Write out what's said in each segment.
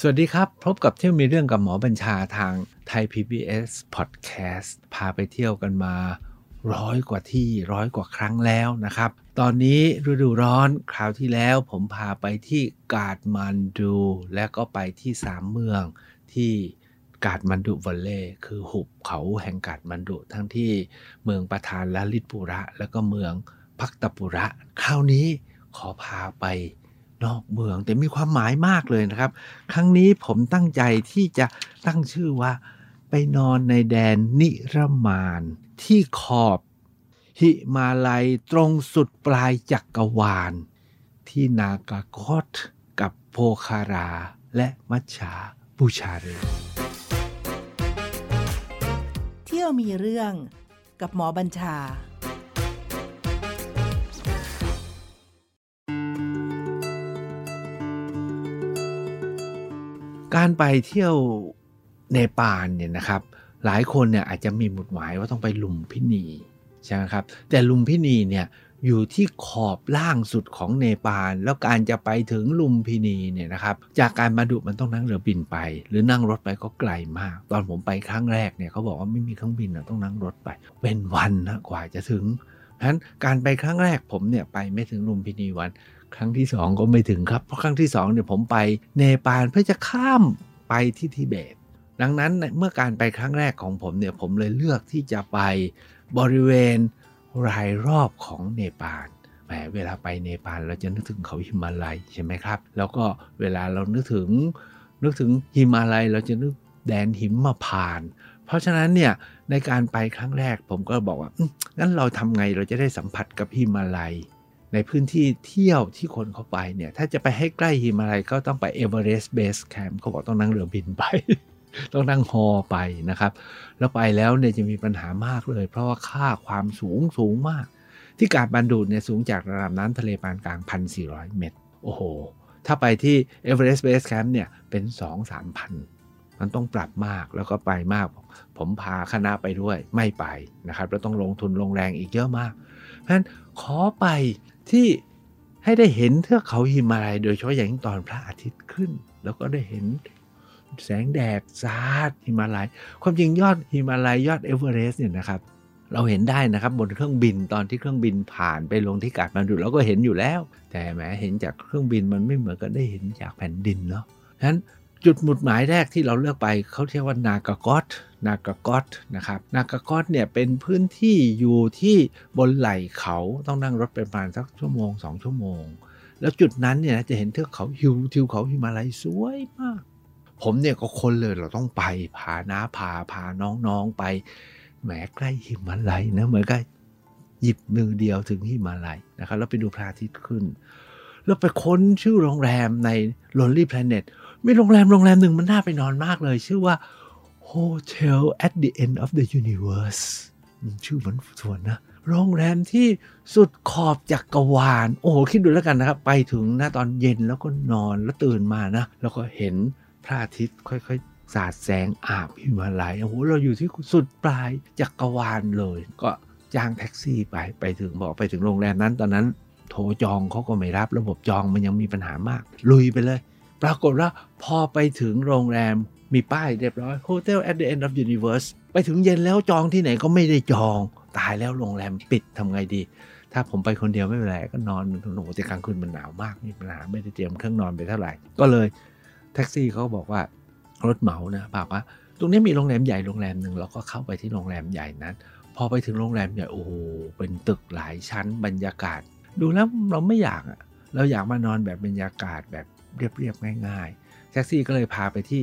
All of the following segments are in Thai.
สวัสดีครับ พบกับเที่ยวมีเรื่องกับหมอบัญชาทางไทย PBS Podcast พาไปเที่ยวกันมาร้อยกว่าที่ร้อยกว่าครั้งแล้วนะครับ ตอนนี้ฤดูร้อนคราวที่แล้วผมพาไปที่กาดมันดู และก็ไปที่สามเมืองที่กาดมันดุวัลเล่คือหุบเขาแห่งกาดมันดุทั้งที่เมืองประธานละลิตปุระ แล้วก็เมืองพักตปุระ คราวนี้ขอพาไป นอกเมือง แต่มีความหมายมากเลยนะครับ ครั้งนี้ผมตั้งใจที่จะตั้งชื่อว่า ไปนอนในแดนนิรมานที่ขอบหิมาลัยตรงสุดปลายจักกรวาล ที่นากากอตกับโพคารา และมัชชาบูชาเรเที่ยวมีเรื่องกับหมอบัญชา การไปเที่ยวเนปาลเนี่ยนะครับ หลายคนเนี่ยอาจจะมีหมุดหมายว่าต้องไปลุมพินีใช่ไหมครับ แต่ลุมพินีเนี่ยอยู่ที่ขอบล่างสุดของเนปาลแล้วการจะไปถึงลุมพินีเนี่ยนะครับ จากการมาดุมันต้องนั่งเรือบินไป หรือนั่งรถไปก็ไกลมาก ตอนผมไปครั้งแรกเนี่ยเขาบอกว่าไม่มีเครื่องบินต้องนั่งรถไป เป็นวันนะกว่าจะถึงเพราะฉะนั้นการไปครั้งแรกผมเนี่ยไปไม่ถึงลุมพินีวัน ครั้งที่สองก็ไม่ถึงครับ เพราะครั้งที่สองเนี่ยผมไปเนปาลเพื่อจะข้ามไปที่ทิเบต ดังนั้นเมื่อการไปครั้งแรกของผมเนี่ยผมเลยเลือกที่จะไปบริเวณรายรอบของเนปาลแหมเวลาไปเนปาลเราจะนึกถึงเขาหิมาลัยใช่ไหมครับ แล้วก็เวลาเรานึกถึง นึกถึงหิมาลัยเราจะนึกแดนหิมพานต์เพราะฉะนั้นเนี่ยในการไปครั้งแรกผมก็บอกว่างั้นเราทำไงเราจะได้สัมผัสกับหิมาลัย ในพื้นที่เที่ยวที่คนเขาไปเนี่ย ถ้าจะไปให้ใกล้หิมาลัยก็ต้องไปเอเวอเรสต์ base camp เขาบอกต้องนั่งเรือบินไป ต้องนั่งฮอไปนะครับ แล้วไปแล้วเนี่ยจะมีปัญหามากเลย เพราะว่าค่าความสูงสูงมาก ที่กาฐมาณฑุเนี่ยสูงจากระดับน้ำทะเลปานกลาง 1,400 เมตร โอ้โห ถ้าไปที่เอเวอเรสต์ base camp เนี่ยเป็น 2-3พันมันต้องปรับมากแล้วก็ไปมาก ผมพาคณะไปด้วยไม่ไปนะครับ แล้วต้องลงทุนลงแรงอีกเยอะมากเพราะฉะนั้นขอไป ที่ให้ได้เห็นเทือกเขาหิมาลัยโดยเฉพาะอย่างยิ่งตอนพระอาทิตย์ขึ้น แล้วก็ได้เห็นแสงแดดสาดหิมาลัย ความจริงยอดหิมาลัยยอดเอเวอเรสต์เนี่ยนะครับ เราเห็นได้นะครับบนเครื่องบินตอนที่เครื่องบินผ่านไปลงที่กาฐมาณฑุเราก็เห็นอยู่แล้ว แต่แหมเห็นจากเครื่องบินมันไม่เหมือนกับได้เห็นจากแผ่นดินเนาะฉะนั้น จุดหมุดหมายแรกที่เราเลือกไปเขาเรียกว่านากากอตนากากอตนะครับนากากอตเนี่ยเป็นพื้นที่อยู่ที่บนไหล่เขาต้องนั่งรถไปประมาณสักชั่วโมงสองชั่วโมง แล้วจุดนั้นเนี่ยจะเห็นเทือกเขาฮิวทิวเขาหิมาลัยสวยมาก ผมเนี่ยก็คนเลยเราต้องไปพาน้าพาพาน้องๆไปแหมใกล้หิมาลัยนะเหมือนกับหยิบมือเดียวถึงหิมาลัยนะครับแล้วไปดูพระอาทิตย์ขึ้น แล้วไปค้นชื่อโรงแรมใน Lonely Planet มีโรงแรมโรงแรมหนึ่งมันน่าไปนอนมากเลย ชื่อว่า Hotel at the End of the Universe ชื่อเหมือนสวนนะ โรงแรมที่สุดขอบจักกรวาล โอ้โหคิดดูแล้วกันนะครับ ไปถึงหนะตอนเย็นแล้วก็นอนแล้วตื่นมานะ แล้วก็เห็นพระอาทิตย์ค่อยๆ สาดแสงอาบหิมาลัย โอ้โห เราอยู่ที่สุดปลายจักรวาลเลย ก็จ้างแท็กซี่ไป ไปถึงบอกไปถึงโรงแรมนั้นตอนนั้น โทรจองเขาก็ไม่รับ ระบบจองมันยังมีปัญหามาก ลุยไปเลย ปรากฏว่าพอไปถึงโรงแรมมีป้ายเรียบร้อย Hotel at the end of universe ไปถึงเย็นแล้วจองที่ไหนก็ไม่ได้จองตายแล้วโรงแรมปิดทำไงดี ถ้าผมไปคนเดียวไม่เป็นไรก็นอนโอ้โหแต่กลางคืนมันหนาวมากมีปัญหาไม่ได้เตรียมเครื่องนอนไปเท่าไหร่ ก็เลยแท็กซี่เขาบอกว่ารถเหมานะบอกว่า ตรงนี้มีโรงแรมใหญ่โรงแรมหนึ่งเราก็เข้าไปที่โรงแรมใหญ่นั้น พอไปถึงโรงแรมใหญ่โอ้โหเป็นตึกหลายชั้นบรรยากาศ ดูแล้วเราไม่อยากอะเราอยากมานอนแบบบรรยากาศแบบ เรียบๆง่ายๆแท็กซี่ก็เลยพาไปที่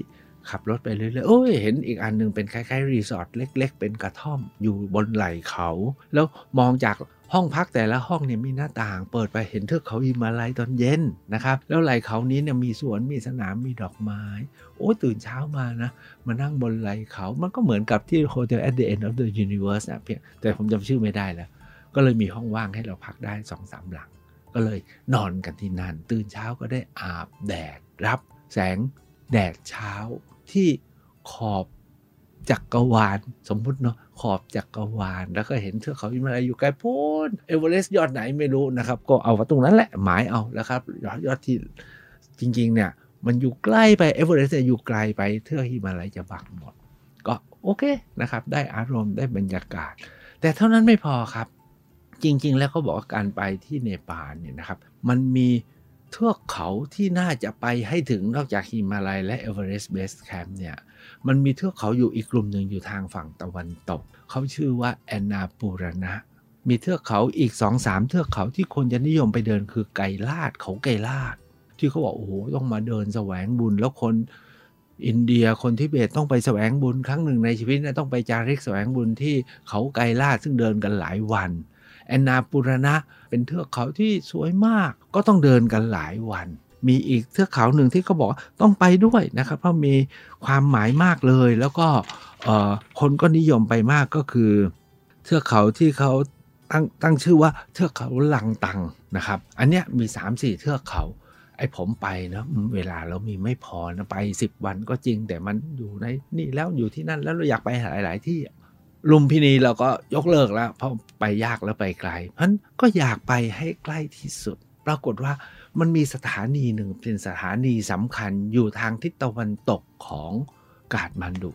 ขับรถไปเรื่อยๆโอ้ยเห็นอีกอันหนึ่งเป็นคล้ายๆรีสอร์ทเล็ก ๆ เป็นกระท่อมอยู่บนไหล่เขา แล้วมองจากห้องพักแต่ละห้องเนี่ยมีหน้าต่าง เปิดไปเห็นเทือกเขาหิมาลัยตอนเย็นนะครับแล้วไหล่เขานี้เนี่ยมีสวนมีสนามมีดอกไม้ โอ้ตื่นเช้ามานะมานั่งบนไหล่เขา มันก็เหมือนกับที่ Hotel at the end of the universe นะเพียงแต่ผมจำชื่อไม่ได้แล้ว ก็เลยมีห้องว่างให้เราพักได้สองสามหลัง ก็เลยนอนกันที่นั่น ตื่นเช้าก็ได้อาบแดดรับ แสงแดดเช้าที่ขอบจักรวาลสมมุติเนาะขอบจักรวาลแล้วก็เห็นเทือกเขาหิมาลัยอยู่ไกลโพ้นเอเวอเรสต์ยอดไหนไม่รู้นะครับ ก็เอาว่าตรงนั้นแหละหมายเอาแล้วครับยอดยอดที่จริง ๆ เนี่ย มันอยู่ใกล้ไปเอเวอเรสต์อยู่ไกลไปเทือกหิมาลัยจะบังหมด ก็โอเคนะครับ ได้อารมณ์ได้บรรยากาศ แต่เท่านั้นไม่พอครับ จริง ๆ แล้วเขาบอกว่าการไปที่เนปาลเนี่ยนะครับ มันมีเทือกเขาที่น่าจะไปให้ถึงนอกจากหิมาลัยและเอเวอเรสต์ base camp เนี่ย มันมีเทือกเขาอยู่อีกกลุ่มหนึ่งอยู่ทางฝั่งตะวันตก เขาชื่อว่าแอนนาปูรณะ มีเทือกเขาอีกสองสามเทือกเขาที่คนจะนิยมไปเดินคือไกลาดเขาไกลาด ที่เขาบอกโอ้โหต้องมาเดินแสวงบุญแล้วคนอินเดียคนทิเบตต้องไปแสวงบุญครั้งหนึ่งในชีวิตนะต้องไปจาริกแสวงบุญที่เขาไกลาดซึ่งเดินกันหลายวัน แอนนาปุรณะ เป็นเทือกเขาที่สวยมาก ก็ต้องเดินกันหลายวัน มีอีกเทือกเขาหนึ่งที่เขาบอกต้องไปด้วยนะครับ เพราะมีความหมายมากเลย แล้วก็คนก็นิยมไปมากก็คือ เทือกเขาที่เขาตั้งตั้งชื่อว่าเทือกเขาลังตังนะครับ อันเนี้ยมี 3-4 เทือกเขาไอ้ผมไปนะเวลาเรามีไม่พอนะไป 10 วันก็จริง แต่มันอยู่ในนี่แล้วอยู่ที่นั่นแล้วเราอยากไปหลาย ๆ ที่ ลุมพินีเราก็ยกเลิกแล้ว เพราะไปยากแล้วไปไกลเพราะนั้นก็อยากไปให้ใกล้ที่สุด ปรากฏว่ามันมีสถานีหนึ่งเป็นสถานีสำคัญอยู่ทางทิศตะวันตกของกาดมันดุ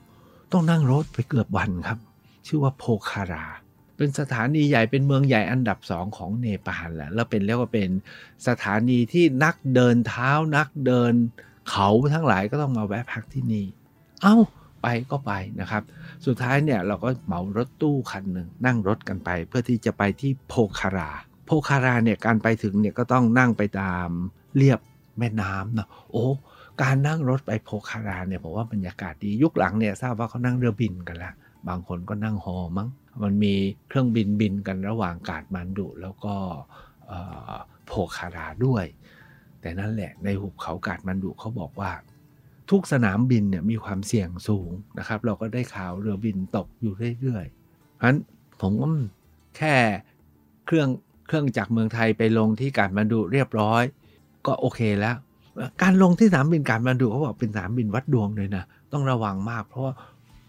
ต้องนั่งรถไปเกือบวันครับ ชื่อว่าโพคารา เป็นสถานีใหญ่เป็นเมืองใหญ่อันดับสองของเนปาลแหละแล้วเป็นเรียกว่าเป็นสถานีที่นักเดินเท้านักเดินเขาทั้งหลายก็ต้องมาแวะพักที่นี่ เอา้า ไปก็ไปนะครับ สุดท้ายเนี่ยเราก็เหมารถตู้คันหนึ่งนั่งรถกันไป เพื่อที่จะไปที่โพคารา โพคาราเนี่ยการไปถึงเนี่ยก็ต้องนั่งไปตามเรียบแม่น้ำเนาะโอ้การนั่งรถไปโพคาราเนี่ยผมว่าบรรยากาศดียุคหลังเนี่ยทราบว่าเขานั่งเรือบินกันละบางคนก็นั่งฮอมั้งมันมีเครื่องบินบินกันระหว่างกาดมันดุแล้วก็โพคาราด้วย แต่นั่นแหละในหุบเขากาดมันดุเขาบอกว่า ทุกสนามบินเนี่ยมีความเสี่ยงสูงนะครับ เราก็ได้ข่าวเรือบินตกอยู่เรื่อยๆเพราะฉะนั้นผมก็แค่เครื่องเครื่องจากเมืองไทยไปลงที่การมาดูเรียบร้อย ก็โอเคแล้ว การลงที่สนามบินการมาดูเขาบอกเป็นสนามบินวัดดวงเลยนะต้องระวังมาก เพราะว่า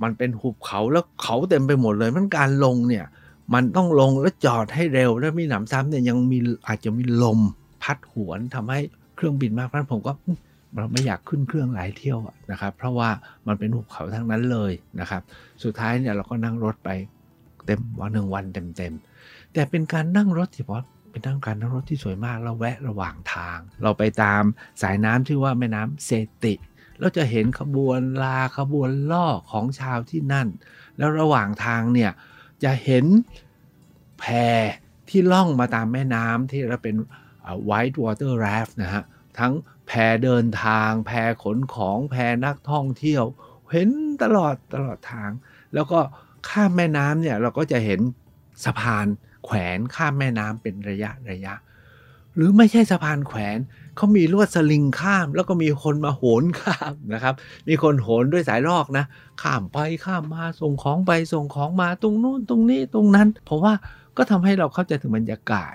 มันเป็นหุบเขาแล้วเขาเต็มไปหมดเลย มันการลงเนี่ยมันต้องลงแล้วจอดให้เร็ว แล้วมีหนำซ้ำเนี่ยยังมีอาจจะมีลมพัดหวนทำให้เครื่องบินมากเพราะผมก็ เราไม่อยากขึ้นเครื่องหลายเที่ยวนะครับ เพราะว่ามันเป็นหุบเขาทั้งนั้นเลยนะครับ สุดท้ายเนี่ยเราก็นั่งรถไปเต็มวันหนึ่งวันเต็มๆแต่เป็นการนั่งรถที่พอเป็นนั่งการนั่งรถที่สวยมากเราแวะระหว่างทาง เราไปตามสายน้ำที่ว่าแม่น้ำเซติเราจะเห็นขบวนลาขบวนล่อของชาวที่นั่น แล้วระหว่างทางเนี่ยจะเห็นแพที่ล่องมาตามแม่น้ำที่เราเป็น white water raft นะฮะทั้ง แพเดินทาง แพขนของแพนักท่องเที่ยว เห็นตลอดตลอดทาง แล้วก็ข้ามแม่น้ำเนี่ยเราก็จะเห็นสะพานแขวนข้ามแม่น้ำเป็นระยะระยะ หรือไม่ใช่สะพานแขวนเขามีลวดสลิงข้าม แล้วก็มีคนมาโหนข้ามนะครับ มีคนโหนด้วยสายลอกนะข้ามไปข้ามมาส่งของไปส่งของมาตรงนู้นตรงนี้ตรงนั้น เพราะว่าก็ทำให้เราเข้าใจถึงบรรยากาศ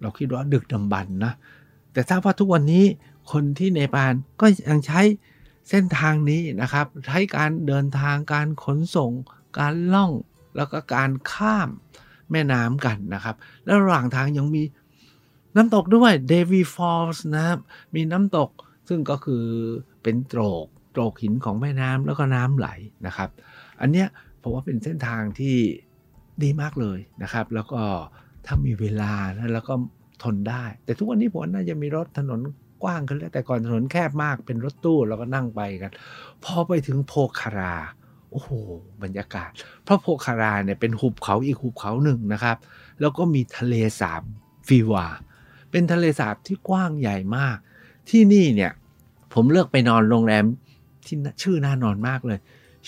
เราคิดว่าดึกดำบรรนะแต่ทราบว่าทุกวันนี้ คนที่เนปาลก็ยังใช้เส้นทางนี้นะครับ ใช้การเดินทางการขนส่ง การล่องแล้วก็การข้ามแม่น้ำกันนะครับ แล้วระหว่างทางยังมีน้ำตกด้วยเดวีฟอลส์นะครับ มีน้ำตกซึ่งก็คือเป็นโตรกโตรกหินของแม่น้ำแล้วก็น้ำไหลนะครับ อันเนี้ยผมว่าเป็นเส้นทางที่ดีมากเลยนะครับ แล้วก็ถ้ามีเวลานะแล้วก็ทนได้ แต่ทุกวันนี้ผมน่าจะมีรถถนน กว้างขึ้นแล้วแต่ก่อนถนนแคบมากเป็นรถตู้เราก็นั่งไปกัน พอไปถึงโพคาราโอ้โหบรรยากาศเพราะโพคาราเนี่ยเป็นหุบเขาอีกหุบเขาหนึ่งนะครับ แล้วก็มีทะเลสาบฟีวา เป็นทะเลสาบที่กว้างใหญ่มาก ที่นี่เนี่ยผมเลือกไปนอนโรงแรมที่ชื่อน่านอนมากเลย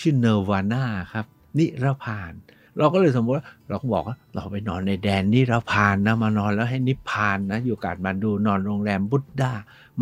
ชื่อเนวาน่าครับ นิรพาน เราก็เลยสมมติว่าเราก็บอกว่าเราไปนอนในแดนนิราพานนะมานอนแล้วให้นิพพานนะอยู่กาดมันดูนอนโรงแรมบุตดา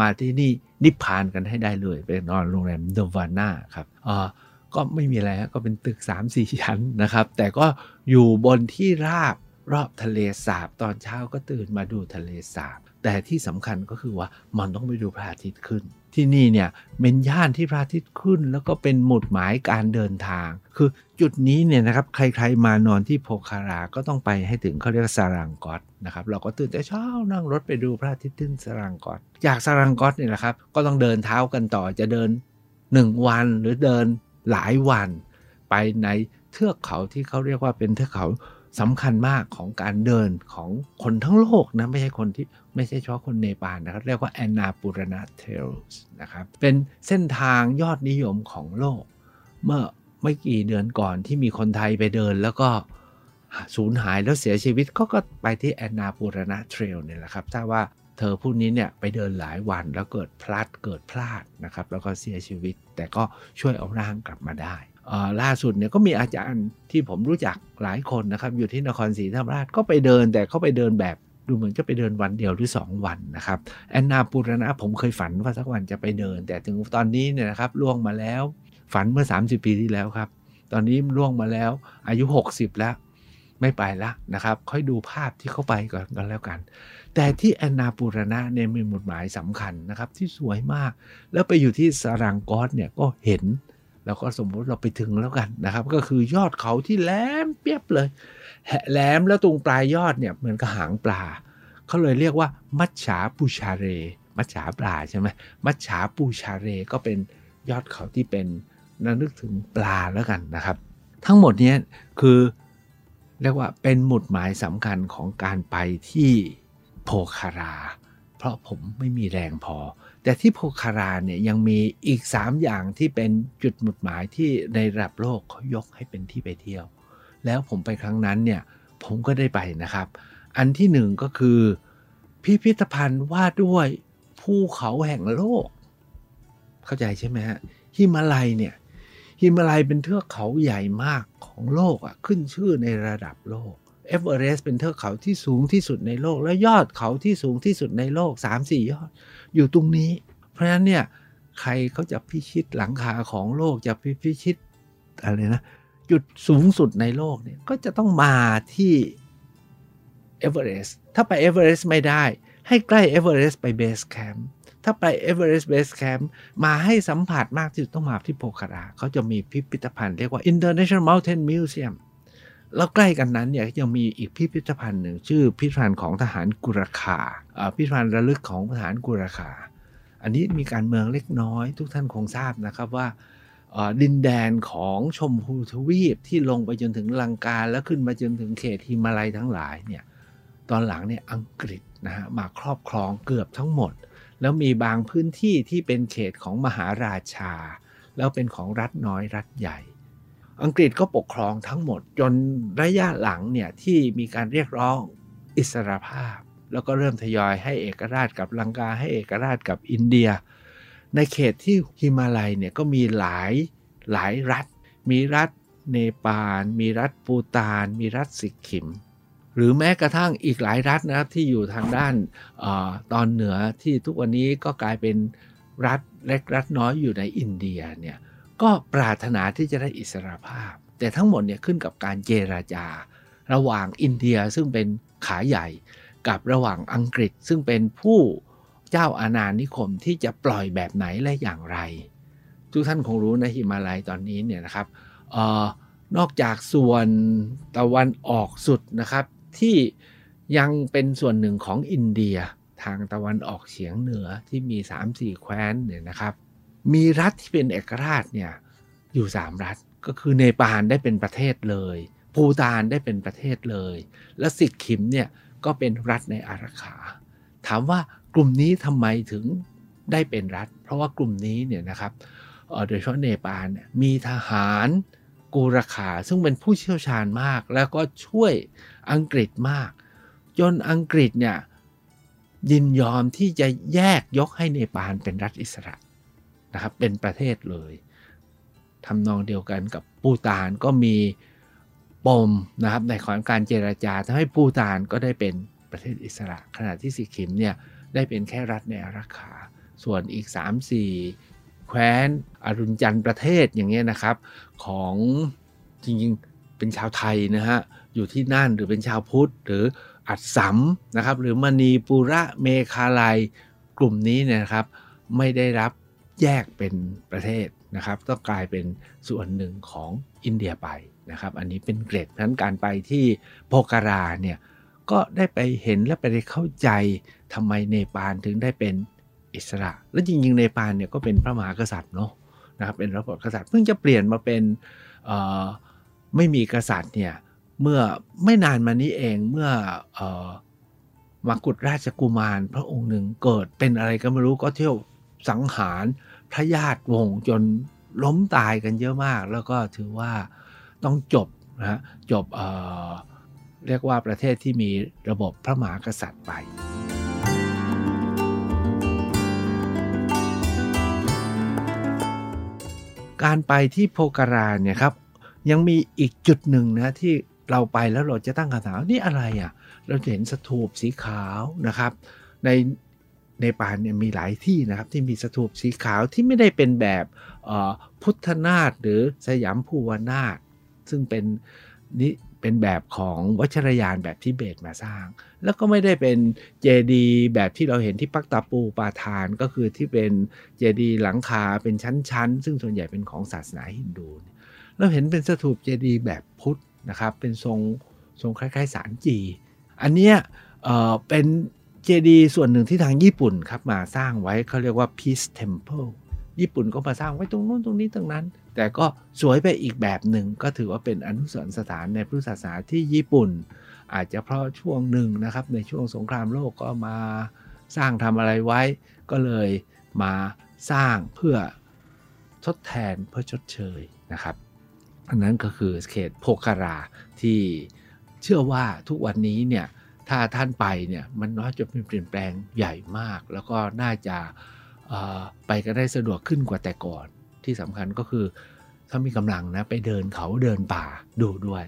มาที่นี่นิพพานกันให้ได้เลยไปนอนโรงแรมเดวาน่าครับอ่าก็ไม่มีอะไรก็เป็นตึก 3-4 ชั้นนะครับ แต่ก็อยู่บนที่ราบรอบทะเลสาบ ตอนเช้าก็ตื่นมาดูทะเลสาบ แต่ที่สำคัญก็คือว่ามันต้องไปดูพระอาทิตย์ขึ้น ที่นี่เนี่ยเป็นย่านที่พระอาทิตย์ขึ้น แล้วก็เป็นหมุดหมายการเดินทาง คือจุดนี้เนี่ยนะครับใครๆมานอนที่โพคาราก็ต้องไปให้ถึงเขาเรียกว่าสารังกอตนะครับเราก็ตื่นแต่เช้านั่งรถไปดูพระอาทิตย์ขึ้นสารังกอตจากสารังกอตเนี่ยนะครับก็ต้องเดินเท้ากันต่อจะเดิน 1 วันหรือเดินหลายวัน ไปในเทือกเขาที่เขาเรียกว่าเป็นเทือกเขา สำคัญมากของการเดินของคนทั้งโลกนะไม่ใช่คนที่ไม่ใช่เฉพาะคนเนปาลนะครับ เรียกว่าแอนนาปูรณาเทลส์นะครับเป็นเส้นทางยอดนิยมของโลก เมื่อไม่กี่เดือนก่อนที่มีคนไทยไปเดินแล้วก็สูญหายแล้วเสียชีวิตก็ก็ไปที่แอนนาปูรณาเทรลเนี่ยแหละครับถ้าว่าเธอผู้นี้เนี่ยไปเดินหลายวันแล้วเกิดพลัดเกิดพลาดนะครับแล้วก็เสียชีวิต แต่ก็ช่วยเอาร่างกลับมาได้ ล่าสุดเนี่ยก็มีอาจารย์ที่ผมรู้จักหลายคนนะครับ อยู่ที่นครศรีธรรมราชก็ไปเดินแต่เขาไปเดินแบบดูเหมือนจะไปเดินวันเดียวหรือ 2 วันนะครับแอนนาปูรณะผมเคยฝันว่าสักวันจะไปเดิน แต่ถึงตอนนี้เนี่ยนะครับล่วงมาแล้วฝันเมื่อ 30 ปีที่แล้วครับ ตอนนี้ล่วงมาแล้วอายุ 60 แล้ว ไม่ไปละนะครับ ค่อยดูภาพที่เขาไปก่อนกันแล้วกัน แต่ที่แอนนาปูรณะเนี่ยมีหมุดหมายสำคัญนะครับที่สวยมาก แล้วไปอยู่ที่สรังกอสเนี่ยก็เห็น แล้วก็สมมุติเราไปถึงแล้วกันนะครับ ก็คือยอดเขาที่แหลมเปียบเลยแหลมแล้วตรงปลายยอดเนี่ยเหมือนกับหางปลาเขาเลยเรียกว่า มัจฉาปูชาเร มัจฉาปลาใช่ไหมมัจฉาปูชาเรก็เป็นยอดเขาที่เป็นนึกถึงปลาแล้วกันนะครับ ทั้งหมดนี้คือเรียกว่าเป็นหมุดหมายสำคัญของการไปที่โพคารา เพราะผมไม่มีแรงพอ แต่ที่โพคาราเนี่ยยังมีอีก 3 อย่างที่เป็นจุดหมุดหมายที่ในระดับโลกเขายกให้เป็นที่ไปเที่ยว แล้วผมไปครั้งนั้นเนี่ยผมก็ได้ไปนะครับ อันที่หนึ่งก็คือ พิพิธภัณฑ์ว่าด้วยภูเขาแห่งโลก เข้าใจใช่ไหมฮะฮิมาลัยเนี่ยฮิมาลัยเป็นเทือกเขาใหญ่มากของโลกอะขึ้นชื่อในระดับโลก เอเวอเรสต์เป็นเทือกเขาที่สูงที่สุดในโลก และยอดเขาที่สูงที่สุดในโลก 3-4 ยอด อยู่ตรงนี้ เพราะฉะนั้นเนี่ยใครเขาจะพิชิตหลังคาของโลกจะพิชิตอะไรนะจุดสูงสุดในโลกเนี่ยก็จะต้องมาที่เอเวอเรสต์ถ้าไปเอเวอเรสต์ไม่ได้ ให้ใกล้เอเวอเรสต์ไป base camp ถ้าไปเอเวอเรสต์ base camp มาให้สัมผัสมากที่สุดต้องมาที่โพคาราเขาจะมีพิพิธภัณฑ์เรียกว่า International Mountain Museum แล้วใกล้กันนั้นเนี่ยยังมีอีกพิพิธภัณฑ์หนึ่งชื่อพิพิธภัณฑ์ของทหารกุรคาพิพิธภัณฑ์ระลึกของทหารกุรคาอันนี้มีการเมืองเล็กน้อย ทุกท่านคงทราบนะครับว่าดินแดนของชมพูทวีปที่ลงไปจนถึงลังกาแล้วขึ้นมาจนถึงเขตฮิมาลัยทั้งหลายเนี่ยตอนหลังเนี่ยอังกฤษนะฮะมาครอบครองเกือบทั้งหมด แล้วมีบางพื้นที่ที่เป็นเขตของมหาราชา แล้วเป็นของรัฐน้อยรัฐใหญ่ อังกฤษก็ปกครองทั้งหมด จนระยะหลังเนี่ยที่มีการเรียกร้องอิสรภาพ แล้วก็เริ่มทยอยให้เอกราชกับลังกาให้เอกราชกับอินเดีย ในเขตที่ฮิมาลัยเนี่ยก็มีหลายหลายรัฐ มีรัฐเนปาล มีรัฐปูตาน มีรัฐสิกขิม หรือแม้กระทั่งอีกหลายรัฐนะครับที่อยู่ทางด้านอตอนเหนือที่ทุกวันนี้ก็กลายเป็นรัฐเล็กรัฐน้อยอยู่ในอินเดียเนี่ย ก็ปรารถนาที่จะได้อิสรภาพ แต่ทั้งหมดเนี่ยขึ้นกับการเจราจา ระหว่างอินเดียซึ่งเป็นขาใหญ่ กับระหว่างอังกฤษซึ่งเป็นผู้เจ้าอาณานิคมที่จะปล่อยแบบไหนและอย่างไร ทุกท่านคงรู้นะฮิมาลัยตอนนี้เนี่ยนะครับออนอกจากส่วนตะวันออกสุดนะครับที่ยังเป็นส่วนหนึ่งของอินเดียทางตะวันออกเฉียงเหนือที่มี 3-4 แคว้นเนี่ยนะครับ มีรัฐที่เป็นเอกราชเนี่ยอยู่ 3 รัฐก็คือเนปาลได้เป็นประเทศเลยภูตานได้เป็นประเทศเลย และสิกขิมเนี่ยก็เป็นรัฐในอาราขา ถามว่ากลุ่มนี้ทำไมถึงได้เป็นรัฐ เพราะว่ากลุ่มนี้เนี่ยนะครับโดยเฉพาะเนปาลมีทหารกูราคาซึ่งเป็นผู้เชี่ยวชาญมาก แล้วก็ช่วยอังกฤษมาก จนอังกฤษเนี่ยยินยอมที่จะแยกยกให้เนปาลเป็นรัฐอิสระ นะครับเป็นประเทศเลยทำนองเดียวกันกับปูตานก็มีปมนะครับในของการเจราจาทำให้ปูตานก็ได้เป็นประเทศอิสระ ขณะที่สิขิมเนี่ยได้เป็นแค่รัฐในอารักขา ส่วนอีก 3-4 แคว้นอรุณจันทร์ประเทศอย่างเงี้ยนะครับของจริงๆเป็นชาวไทยนะฮะอยู่ที่นั่นหรือเป็นชาวพุทธหรืออัดสัมนะครับหรือมณีปุระเมคาลัยกลุ่มนี้เนี่ยครับไม่ได้รับ แยกเป็นประเทศนะครับต้องกลายเป็นส่วนหนึ่งของอินเดียไปนะครับ อันนี้เป็นเกรดนั้นการไปที่โพการาเนี่ยก็ได้ไปเห็นและไปได้เข้าใจทำไมเนปาลถึงได้เป็นอิสระ และจริงๆเนปาลเนี่ยก็เป็นพระมหากษัตริย์เนาะนะครับเป็นระบบกษัตริย์เพิ่งจะเปลี่ยนมาเป็นไม่มีกษัตริย์เนี่ยเมื่อไม่นานมานี้เองเมื่ออมากุฎราชกุมารพระองค์หนึ่งเกิดเป็นอะไรก็ไม่รู้ก็เที่ยว สังหารพระญาติวงจนล้มตายกันเยอะมาก แล้วก็ถือว่าต้องจบนะจบเเรียกว่าประเทศที่มีระบบพระมหากษัตริย์ไป การไปที่โพการาเนี่ยครับยังมีอีกจุดหนึ่งนะที่เราไปแล้วเราจะตั้งคำถามนี่อะไรอะ่ะเราจะเห็นสถูปสีขาวนะครับ ใน ในปานเนี่ยมีหลายที่นะครับที่มีสถูปสีขาวที่ไม่ได้เป็นแบบพุทธนาถหรือสยามภูวนาถซึ่งเป็นนี่เป็นแบบของวัชรยานแบบที่เบตมาสร้าง แล้วก็ไม่ได้เป็นเจดีแบบที่เราเห็นที่ปักตาปูปาทานก็คือที่เป็นเจดีหลังคาเป็นชั้นๆ ซึ่งส่วนใหญ่เป็นของศาสนาฮินดูเราเห็นเป็นสถูปเจดีแบบพุทธนะครับเป็นทรงทรงคล้ายๆสารจี อันเนี้ยเเป็น เจดีย์ส่วนหนึ่งที่ทางญี่ปุ่นครับมาสร้างไว้เขาเรียกว่า Peace Temple ญี่ปุ่นก็มาสร้างไว้ตรงนู้นตรงนี้ตรงนั้น แต่ก็สวยไปอีกแบบหนึ่งก็ถือว่าเป็นอนุสรณ์สถานในพุทธศาสนาที่ญี่ปุ่น อาจจะเพราะช่วงหนึ่งนะครับในช่วงสงครามโลกก็มาสร้างทำอะไรไว้ ก็เลยมาสร้างเพื่อทดแทนเพื่อชดเชยนะครับอันนั้นก็คือเขตโพคาราที่เชื่อว่าทุกวันนี้เนี่ย ถ้าท่านไปเนี่ยมันน้อยจะมีเปลี่ยนแปลงใหญ่มาก แล้วก็น่าจะไปก็ได้สะดวกขึ้นกว่าแต่ก่อน ที่สำคัญก็คือถ้ามีกำลังนะไปเดินเขาเดินป่าดูด้วย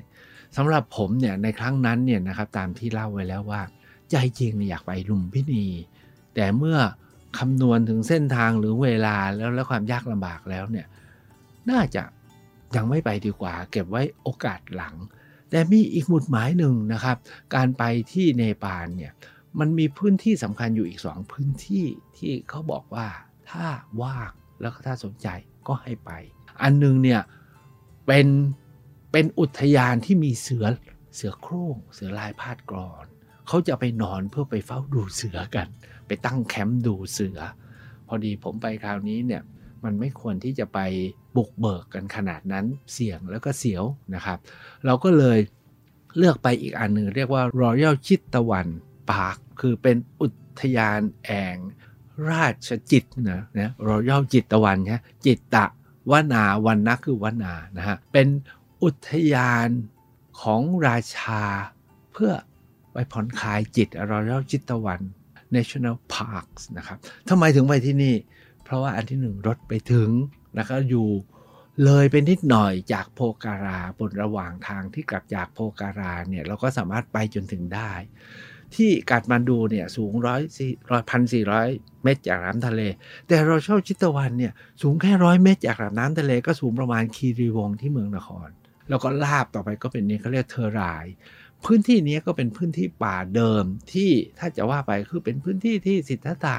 สำหรับผมเนี่ยในครั้งนั้นเนี่ยนะครับตามที่เล่าไว้แล้วว่า ใจจริงอยากไปลุมพินี แต่เมื่อคำนวณถึงเส้นทางหรือเวลาแล้วและความยากลำบากแล้วเนี่ยน่าจะยังไม่ไปดีกว่า เก็บไว้โอกาสหลัง แต่มีอีกหมุดหมายหนึ่งนะครับ การไปที่เนปาลเนี่ยมันมีพื้นที่สำคัญอยู่อีกสองพื้นที่ที่เขาบอกว่าถ้าว่างแล้วก็ถ้าสนใจก็ให้ไป อันนึงเนี่ยเป็นเป็นอุทยานที่มีเสือเสือโคร่งเสือลายพาดกรอน เขาจะไปนอนเพื่อไปเฝ้าดูเสือกัน ไปตั้งแคมป์ดูเสือ พอดีผมไปคราวนี้เนี่ยมันไม่ควรที่จะไป บุกเบิกกันขนาดนั้นเสี่ยงแล้วก็เสียวนะครับ เราก็เลยเลือกไปอีกอันหนึ่งเรียกว่า Royal ชิตตะวันปาร์คคือเป็นอุทยานแองราชจิตนะนะรอยัลจิตตะวันใช่จิตตะวนาวันนักคือวนานะฮะเป็นอุทยานของราชาเพื่อไปผ่อนคลายจิตรอยัลจิตตะวัน National Parks นะครับทำไมถึงไปที่นี่ เพราะว่าอันที่หนึ่งรถไปถึง แล้วก็อยู่เลยไปนิดหน่อยจากโพการาบนระหว่างทางที่กลับจากโพการาเนี่ยเราก็สามารถไปจนถึงได้ ที่กาดมันดูเนี่ยสูงร้อยสี่ร้อยพันสี่ร้อยเมตรจากน้ำทะเล แต่เราเชอบชิตะวันเนี่ยสูงแค่ร้อยเมตรจากน้ำทะเลก็สูงประมาณคีรีวงที่เมืองนคร แล้วก็ลาบต่อไปก็เป็นนี้เขาเรียกเทอราย พื้นที่นี้ก็เป็นพื้นที่ป่าเดิมที่ถ้าจะว่าไปคือเป็นพื้นที่ที่สิทธัตถะ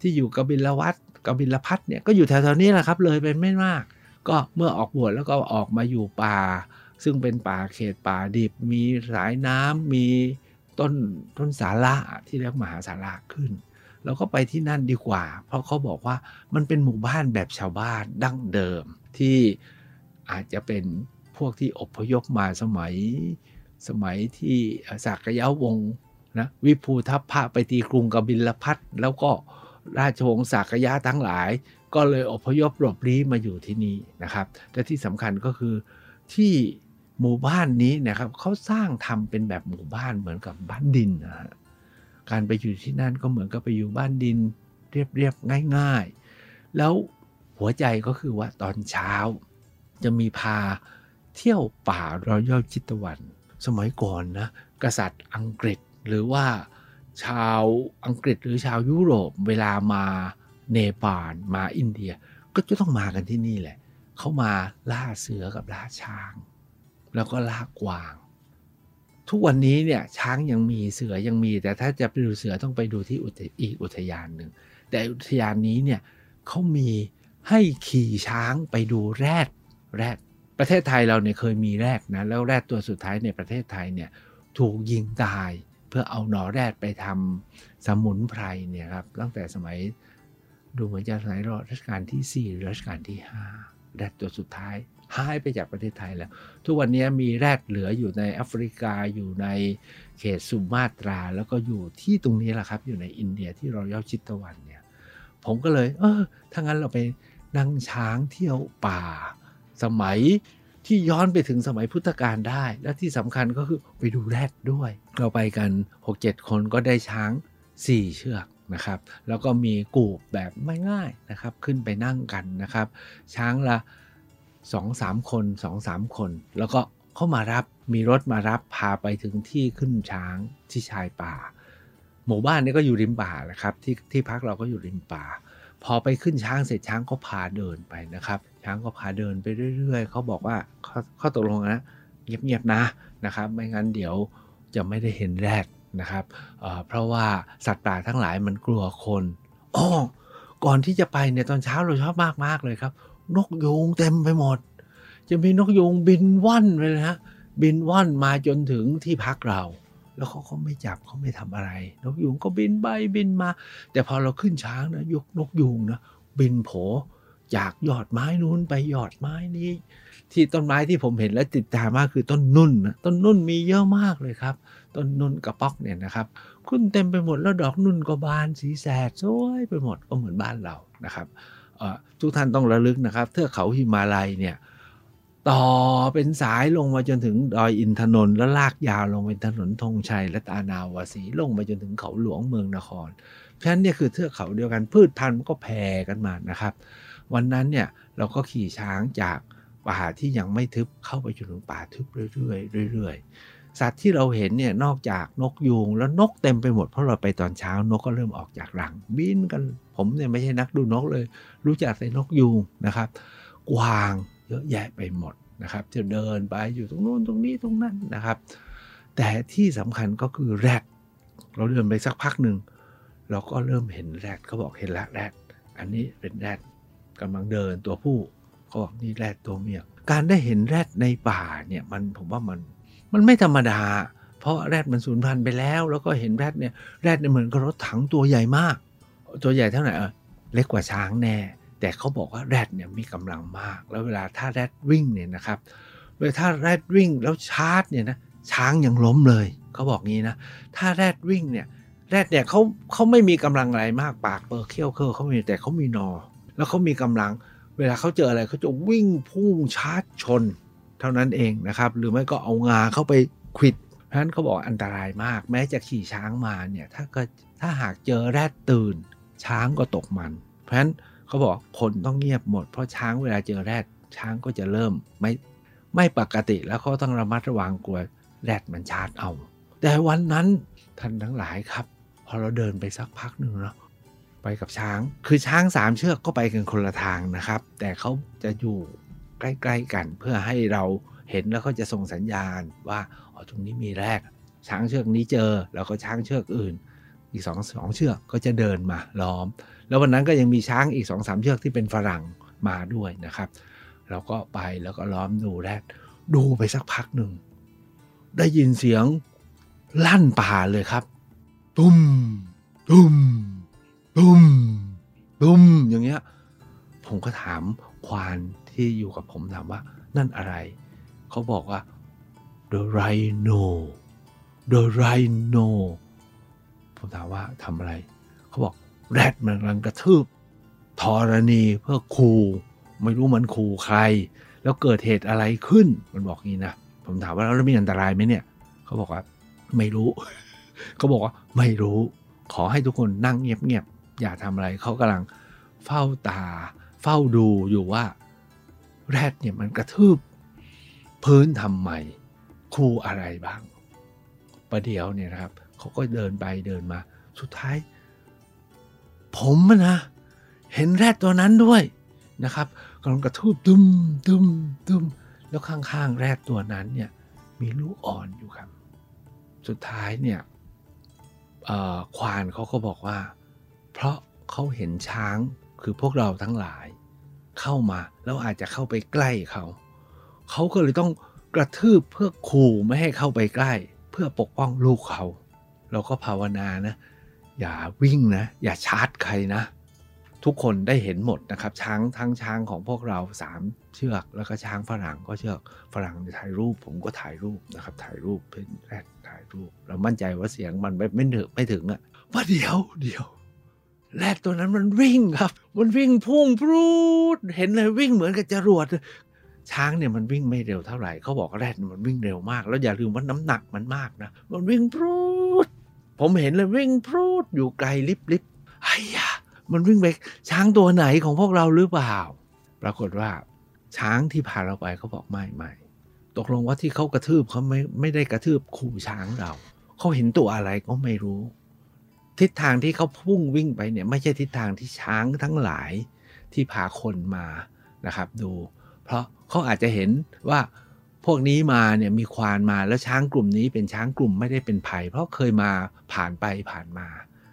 ที่อยู่กบิลวัต กบิลพัทเนี่ยก็อยู่แถวๆนี้แหละครับ เลยไปไม่มาก ก็เมื่อออกบวชแล้วก็ออกมาอยู่ป่า ซึ่งเป็นป่าเขตป่าดิบ มีสายน้ำมีต้นต้นสาระที่เรียกมหาสาระขึ้นเราก็ไปที่นั่นดีกว่า เพราะเขาบอกว่ามันเป็นหมู่บ้านแบบชาวบ้านดั้งเดิมที่อาจจะเป็นพวกที่อพยพมาสมัยสมัยที่สักยะวงศ์นะวิภูทัพพระไปตีกรุงกบิลพัทแล้วก็ ราชวงศ์สักยะทั้งหลาย ก็เลยอพยพหลบลี้มาอยู่ที่นี่นะครับ และที่สำคัญก็คือที่หมู่บ้านนี้นะครับเขาสร้างทำเป็นแบบหมู่บ้านเหมือนกับบ้านดินนะฮะการไปอยู่ที่นั่นก็เหมือนกับไปอยู่บ้านดินเรียบๆง่าย ๆ แล้วหัวใจก็คือว่าตอนเช้า จะมีพาเที่ยวป่ารอยย่อจิตวัน สมัยก่อนนะกษัตริย์อังกฤษหรือว่า ชาวอังกฤษหรือชาวยุโรปเวลามาเนปาลมาอินเดียก็จะต้องมากันที่นี่แหละ เขามาล่าเสือกับล่าช้าง แล้วก็ลากกวาง ทุกวันนี้เนี่ยช้างยังมีเสือยังมี แต่ถ้าจะไปดูเสือต้องไปดูที่อุทอีกอุทยานหนึ่ง แต่อุทยานนี้เนี่ยเขามีให้ขี่ช้างไปดูแรดแรดประเทศไทยเราเนี่ยเคยมีแรดนะแล้วแรดตัวสุดท้ายในประเทศไทยเนี่ยถูกยิงตาย เพื่อเอาหนอแรดไปทำสมุนไพรเนี่ยครับตั้งแต่สมัยดูเหมือนจะสมัยรัชกาลที่4รัชกาลที่ 5 แรดตัวสุดท้ายหายไปจากประเทศไทยแล้ว ทุกวันนี้มีแรดเหลืออยู่ในแอฟริกาอยู่ในเขตสุมาตรา แล้วก็อยู่ที่ตรงนี้แหละครับ อยู่ในอินเดียที่เราย่าชิตตะวันเนี่ยผมก็เลย เออถ้างั้นเราไปนั่งช้างเที่ยวป่า สมัย ที่ย้อนไปถึงสมัยพุทธกาลได้ และที่สำคัญก็คือไปดูแรดด้วย เราไปกัน 6-7 คนก็ได้ช้าง 4 เชือกนะครับ แล้วก็มีกูบแบบไม่ง่ายนะครับ ขึ้นไปนั่งกันนะครับ ช้างละสองสามคนสองสามคน แล้วก็เข้ามารับมีรถมารับพาไปถึงที่ขึ้นช้างที่ชายป่า หมู่บ้านนี้ก็อยู่ริมป่าแหละครับที่ที่พักเราก็อยู่ริมป่า พอไปขึ้นช้างเสร็จช้างก็พาเดินไปนะครับ ช้างก็พาเดินไปเรื่อย ๆ เขาบอกว่าเขาเขาตกลงนะเงียบๆนะนะครับ ไม่งั้นเดี๋ยวจะไม่ได้เห็นแรดนะครับเเพราะว่าสัตว์ป่าทั้งหลายมันกลัวคนอ๋อก่อนที่จะไปเนี่ยตอนเช้าเราชอบมากๆเลยครับ นกยูงเต็มไปหมด จะมีนกยูงบินว่อนไปเลยฮะบินว่อนมาจนถึงที่พักเรา แล้วเขาก็ไม่จับเขาไม่ทำอะไร นกยูงก็บินไปบินมา แต่พอเราขึ้นช้างนะยกนกยูงนะบินโผ จากยอดไม้นู้นไปยอดไม้นี้ ที่ต้นไม้ที่ผมเห็นและติดตามากคือต้นนุ่นนะต้นนุ่นมีเยอะมากเลยครับ ต้นนุ่นกระป๊อกเนี่ยนะครับขึ้นเต็มไปหมดแล้วดอกนุ่นก็บานสีแสดสวยไปหมดก็เหมือนบ้านเรานะครับทุกท่านต้องระลึกนะครับ เทือกเขาหิมาลัยเนี่ยต่อเป็นสายลงมาจนถึงดอยอินทนนท์แล้วลากยาวลงไปถนนธงชัย และตานาวาสีลงไปจนถึงเขาหลวงเมืองนคร เพราะฉะนั้นเนี่ยคือเทือกเขาเดียวกันพืชพันธุ์มันก็แผ่กันมานะครับ วันนั้นเนี่ยเราก็ขี่ช้างจากป่าที่ยังไม่ทึบเข้าไปจนถึงป่าทึบเรื่อยๆเรื่อยๆ สัตว์ที่เราเห็นเนี่ยนอกจากนกยูงแล้วนกเต็มไปหมดเพราะเราไปตอนเช้านกก็เริ่มออกจากรัง บินกันผมเนี่ยไม่ใช่นักดูนกเลย รู้จักแต่นกยูงนะครับ กวางเยอะแยะไปหมดนะครับจะเดินไปอยู่ตรงโน้นตรงนี้ตรงนั้นนะครับ แต่ที่สำคัญก็คือแรดเราเดินไปสักพักหนึ่งเราก็เริ่มเห็นแรดเขาบอกเห็นแล้วแรดอันนี้เป็นแรด กำลังเดินตัวผู้เขาบอกนี่แรดตัวเมียการได้เห็นแรดในป่าเนี่ยมันผมว่ามันมันไม่ธรรมดา เพราะแรดมันสูญพันธุ์ไปแล้ว แล้วก็เห็นแรดเนี่ยแรดเนี่ยเหมือนกับรถถังตัวใหญ่มาก ตัวใหญ่เท่าไหร่เล็กกว่าช้างแน่ แต่เขาบอกว่าแรดเนี่ยมีกำลังมาก แล้วเวลาถ้าแรดวิ่งเนี่ยนะครับเวลาถ้าแรดวิ่งแล้วชาร์จเนี่ยนะช้างยังล้มเลยเขาบอกงี้นะถ้าแรดวิ่งเนี่ยแรดเนี่ยเขาเขาไม่มีกำลังอะไรมากปากเปิดเขี้ยวเคอเขามีแต่เขามีนอ แล้วเขามีกำลัง เวลาเขาเจออะไรเขาจะวิ่งพุ่งชาร์จชน เท่านั้นเองนะครับ หรือไม่ก็เอางาเข้าไปขิดเพราะฉะนั้นเขาบอกอันตรายมาก แม้จะขี่ช้างมาเนี่ยถ้าก็ถ้าหากเจอแรดตื่น ช้างก็ตกมัน เพราะฉะนั้นเขาบอกคนต้องเงียบหมดเพราะช้างเวลาเจอแรดช้างก็จะเริ่มไม่ไม่ปกติแล้วเขาต้องระมัดระวังกลัวแรดมันชาร์จเอา แต่วันนั้นท่านทั้งหลายครับ พอเราเดินไปสักพักหนึ่งเนาะ ไปกับช้าง คือช้างสามเชือกก็ไปกันคนละทางนะครับ แต่เขาจะอยู่ใกล้ๆกัน เพื่อให้เราเห็นแล้วเขาจะส่งสัญญาณว่าอ๋อตรงนี้มีแรดช้างเชือกนี้เจอ แล้วก็ช้างเชือกอื่น อีกสองสองเชือกก็จะเดินมาล้อม แล้ววันนั้นก็ยังมีช้างอีกสองสามเชือกที่เป็นฝรั่งมาด้วยนะครับ เราก็ไปแล้วก็ล้อมดูแรดดูไปสักพักหนึ่ง ได้ยินเสียงลั่นป่าเลยครับ ตุ้มตุ้ม ตุ้มตุ้มอย่างเงี้ย ผมก็ถามควานที่อยู่กับผมถามว่า นั่นอะไร เขาบอกว่า the rhino the rhino ผมถามว่าทำอะไร เขาบอกแรดมันกำลังกระทืบธรณีเพื่อคูไม่รู้มันคูใคร แล้วเกิดเหตุอะไรขึ้น มันบอกงี้นะผมถามว่าแล้วมีอันตรายไหมเนี่ย เขาบอกว่า ไม่รู้ เขาบอกว่า ไม่รู้ ขอให้ทุกคนนั่งเงียบ อย่าทำอะไรเขากำลังเฝ้าตา เฝ้าดูอยู่ว่า แรดเนี่ยมันกระทืบ พื้นทำไมคูอะไรบ้าง ประเดี๋ยวเนี่ยนะครับเขาก็เดินไปเดินมา สุดท้าย ผมนะเห็นแรดตัวนั้นด้วยนะครับกำลังกระทูบตุ้มตุ้มตุ้มแล้วข้างๆแรดตัวนั้นเนี่ยมีลูกอ่อนอยู่ครับ สุดท้ายเนี่ยควานเขาก็บอกว่า ราะเขาเห็นช้างคือพวกเราทั้งหลาย เข้ามาแล้วอาจจะเข้าไปใกล้เขา เขาก็เลยต้องกระทืบเพื่อขู่ไม่ให้เข้าไปใกล้ เพื่อปกป้องลูกเขา เราก็ภาวนานะ อย่าวิ่งนะ อย่าชาร์จใครนะ ทุกคนได้เห็นหมดนะครับ ช้างทั้งช้างของพวกเราสามเชือกแล้วก็ช้างฝรั่งก็เชือกฝรั่งถ่ายรูป ผมก็ถ่ายรูปนะครับ ถ่ายรูปเป็นแรดถ่ายรูป เรามั่นใจว่าเสียงมันไม่ไม่ถึงไม่ถึงอะว่าเดี๋ยวเดี๋ยว แรดตัวนั้นมันวิ่งครับ มันวิ่งพุ่งพรูดเห็นเลยวิ่งเหมือนกับจรวดช้างเนี่ยมันวิ่งไม่เร็วเท่าไหร่เขาบอกแรดมันวิ่งเร็วมาก แล้วอย่าลืมว่าน้ำหนักมันมากนะมันวิ่งพรูดผมเห็นเลยวิ่งพรูดอยู่ไกลลิบลิบไอ้ยมันวิ่งไปช้างตัวไหนของพวกเราหรือเปล่า ปรากฏว่า ช้างที่พาเราไปเขาบอกไม่ไม่ตกลงว่าที่เขากระทืบเขาไม่ไม่ได้กระทืบขู่ช้างเราเขาเห็นตัวอะไรก็ไม่รู้ ทิศทางที่เขาพุ่งวิ่งไปเนี่ยไม่ใช่ทิศทางที่ช้างทั้งหลายที่พาคนมานะครับ ดู เพราะเขาอาจจะเห็นว่าพวกนี้มาเนี่ยมีควานมาแล้วช้างกลุ่มนี้เป็นช้างกลุ่มไม่ได้เป็นภัย เพราะเคยมาผ่านไปผ่านมา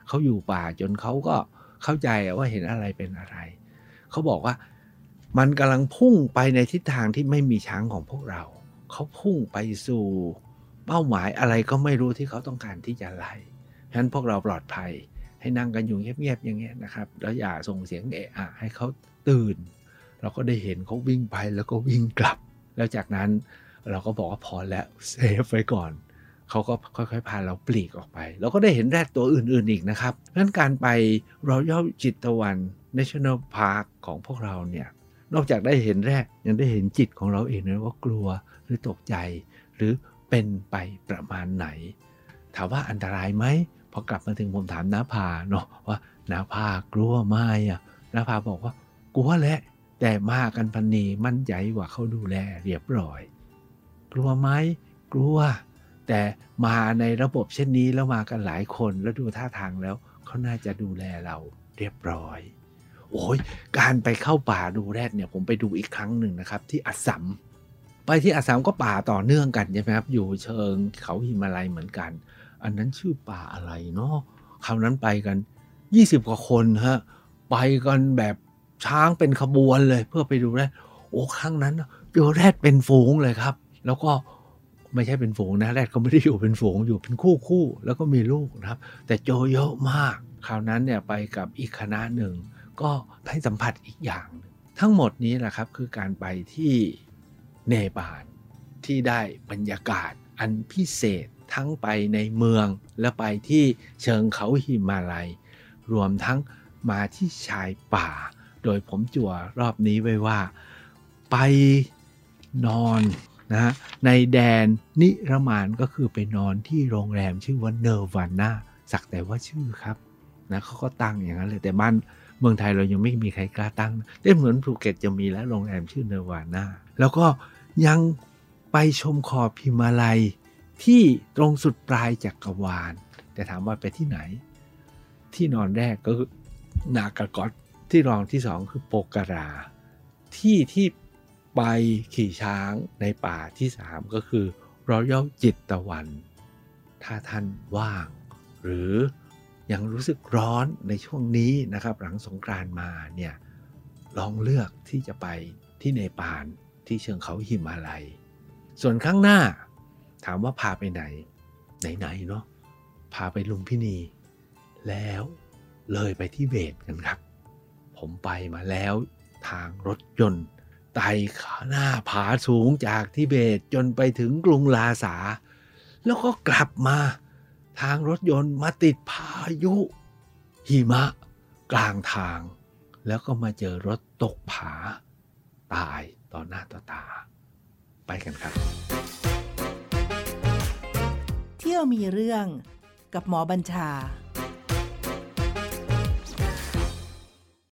เขาอยู่ป่าจนเขาก็เข้าใจว่าเห็นอะไรเป็นอะไรเขาบอกว่ามันกำลังพุ่งไปในทิศทางที่ไม่มีช้างของพวกเราเขาพุ่งไปสู่เป้าหมายอะไรก็ไม่รู้ที่เขาต้องการที่จะไล่ ฉะนั้นพวกเราปลอดภัยให้นั่งกันอยู่เงียบๆอย่างเงี้ยนะครับ แล้วอย่าส่งเสียงเอะอะให้เขาตื่น เราก็ได้เห็นเขาวิ่งไปแล้วก็วิ่งกลับ แล้วจากนั้นเราก็บอกว่าพอแล้วเซฟไว้ก่อนเขาก็ค่อยๆพาเราปลีกออกไป เราก็ได้เห็นแรดตัวอื่นๆอีกนะครับเพราะนั้นการไปรอยัลจิตวัน National Park ของพวกเราเนี่ยนอกจากได้เห็นแรกยังได้เห็นจิตของเราเองนะว่ากลัวหรือตกใจ หรือเป็นไปประมาณไหน ถามว่าอันตรายไหม พอกลับมาถึงผมถามน้าผาเนาะว่าน้าผากลัวไหมอะน้าผาบอกว่ากลัวแหละแต่มากันพันนีมั่นใจว่าเขาดูแลเรียบร้อย กลัวไหมกลัว แต่มาในระบบเช่นนี้แล้วมากันหลายคนแล้วดูท่าทางแล้วเขาน่าจะดูแลเราเรียบร้อย โอ้ยการไปเข้าป่าดูแรดเนี่ยผมไปดูอีกครั้งหนึ่งนะครับ ที่อัสสัมไปที่อัสสัมก็ป่าต่อเนื่องกันใช่ไหมครับอยู่เชิงเขาหิมาลัยเหมือนกัน อันนั้นชื่อป่าอะไรเนาะคราวนั้นไปกัน 20 กว่าคนฮะไปกันแบบช้างเป็นขบวนเลยเพื่อไปดูแรดโอ้ครั้งนั้นเจอแรดเป็นฝูงเลยครับ แล้วก็ไม่ใช่เป็นฝูงนะแรดก็ไม่ได้อยู่เป็นฝูงอยู่เป็นคู่คู่แล้วก็มีลูกนะครับ แต่โจเยอะมาก คราวนั้นเนี่ยไปกับอีกคณะหนึ่ง ก็ให้สัมผัสอีกอย่าง ทั้งหมดนี้แหละครับคือการไปที่เนปาลที่ได้บรรยากาศอันพิเศษ ทั้งไปในเมืองและไปที่เชิงเขาหิมาลัย รวมทั้งมาที่ชายป่า โดยผมจั่วรอบนี้ไว้ว่า ไปนอนนะในแดนนิรวาณก็คือไปนอนที่โรงแรมชื่อว่า Nirvana สักแต่ว่าชื่อครับนะเขาก็ตั้งอย่างนั้นเลยแต่บ้านเมืองไทยเรายังไม่มีใครกล้าตั้งแต่เหมือนภูเก็ตจะมีแล้วโรงแรมชื่อ Nirvanaแล้วก็ยังไปชมขอบพิมาลัย ที่ตรงสุดปลายจักรวาล แต่ถามว่าไปที่ไหน ที่นอนแรกก็คือนากากอตที่รองที่สองคือโปกรา ที่ที่ไปขี่ช้างในป่าที่สามก็คือรอยัลจิตตะวัน ถ้าท่านว่าง หรือยังรู้สึกร้อนในช่วงนี้นะครับ หลังสงกรานมาเนี่ยลองเลือกที่จะไปที่เนปาลที่เชิงเขาหิมาลัย ส่วนข้างหน้า ถามว่าพาไปไหน ไหนๆเนาะพาไปลุมพินี แล้วเลยไปที่เบตกันครับ ผมไปมาแล้วทางรถยนต์ไต่ขาหน้าผาสูงจากทิเบตจนไปถึงกรุงลาสา แล้วก็กลับมา ทางรถยนต์มาติดพายุหิมะ กลางทาง แล้วก็มาเจอรถตกผา ตายต่อหน้าต่อตา ไปกันครับ เที่อมีเรื่องกับหมอบัญชา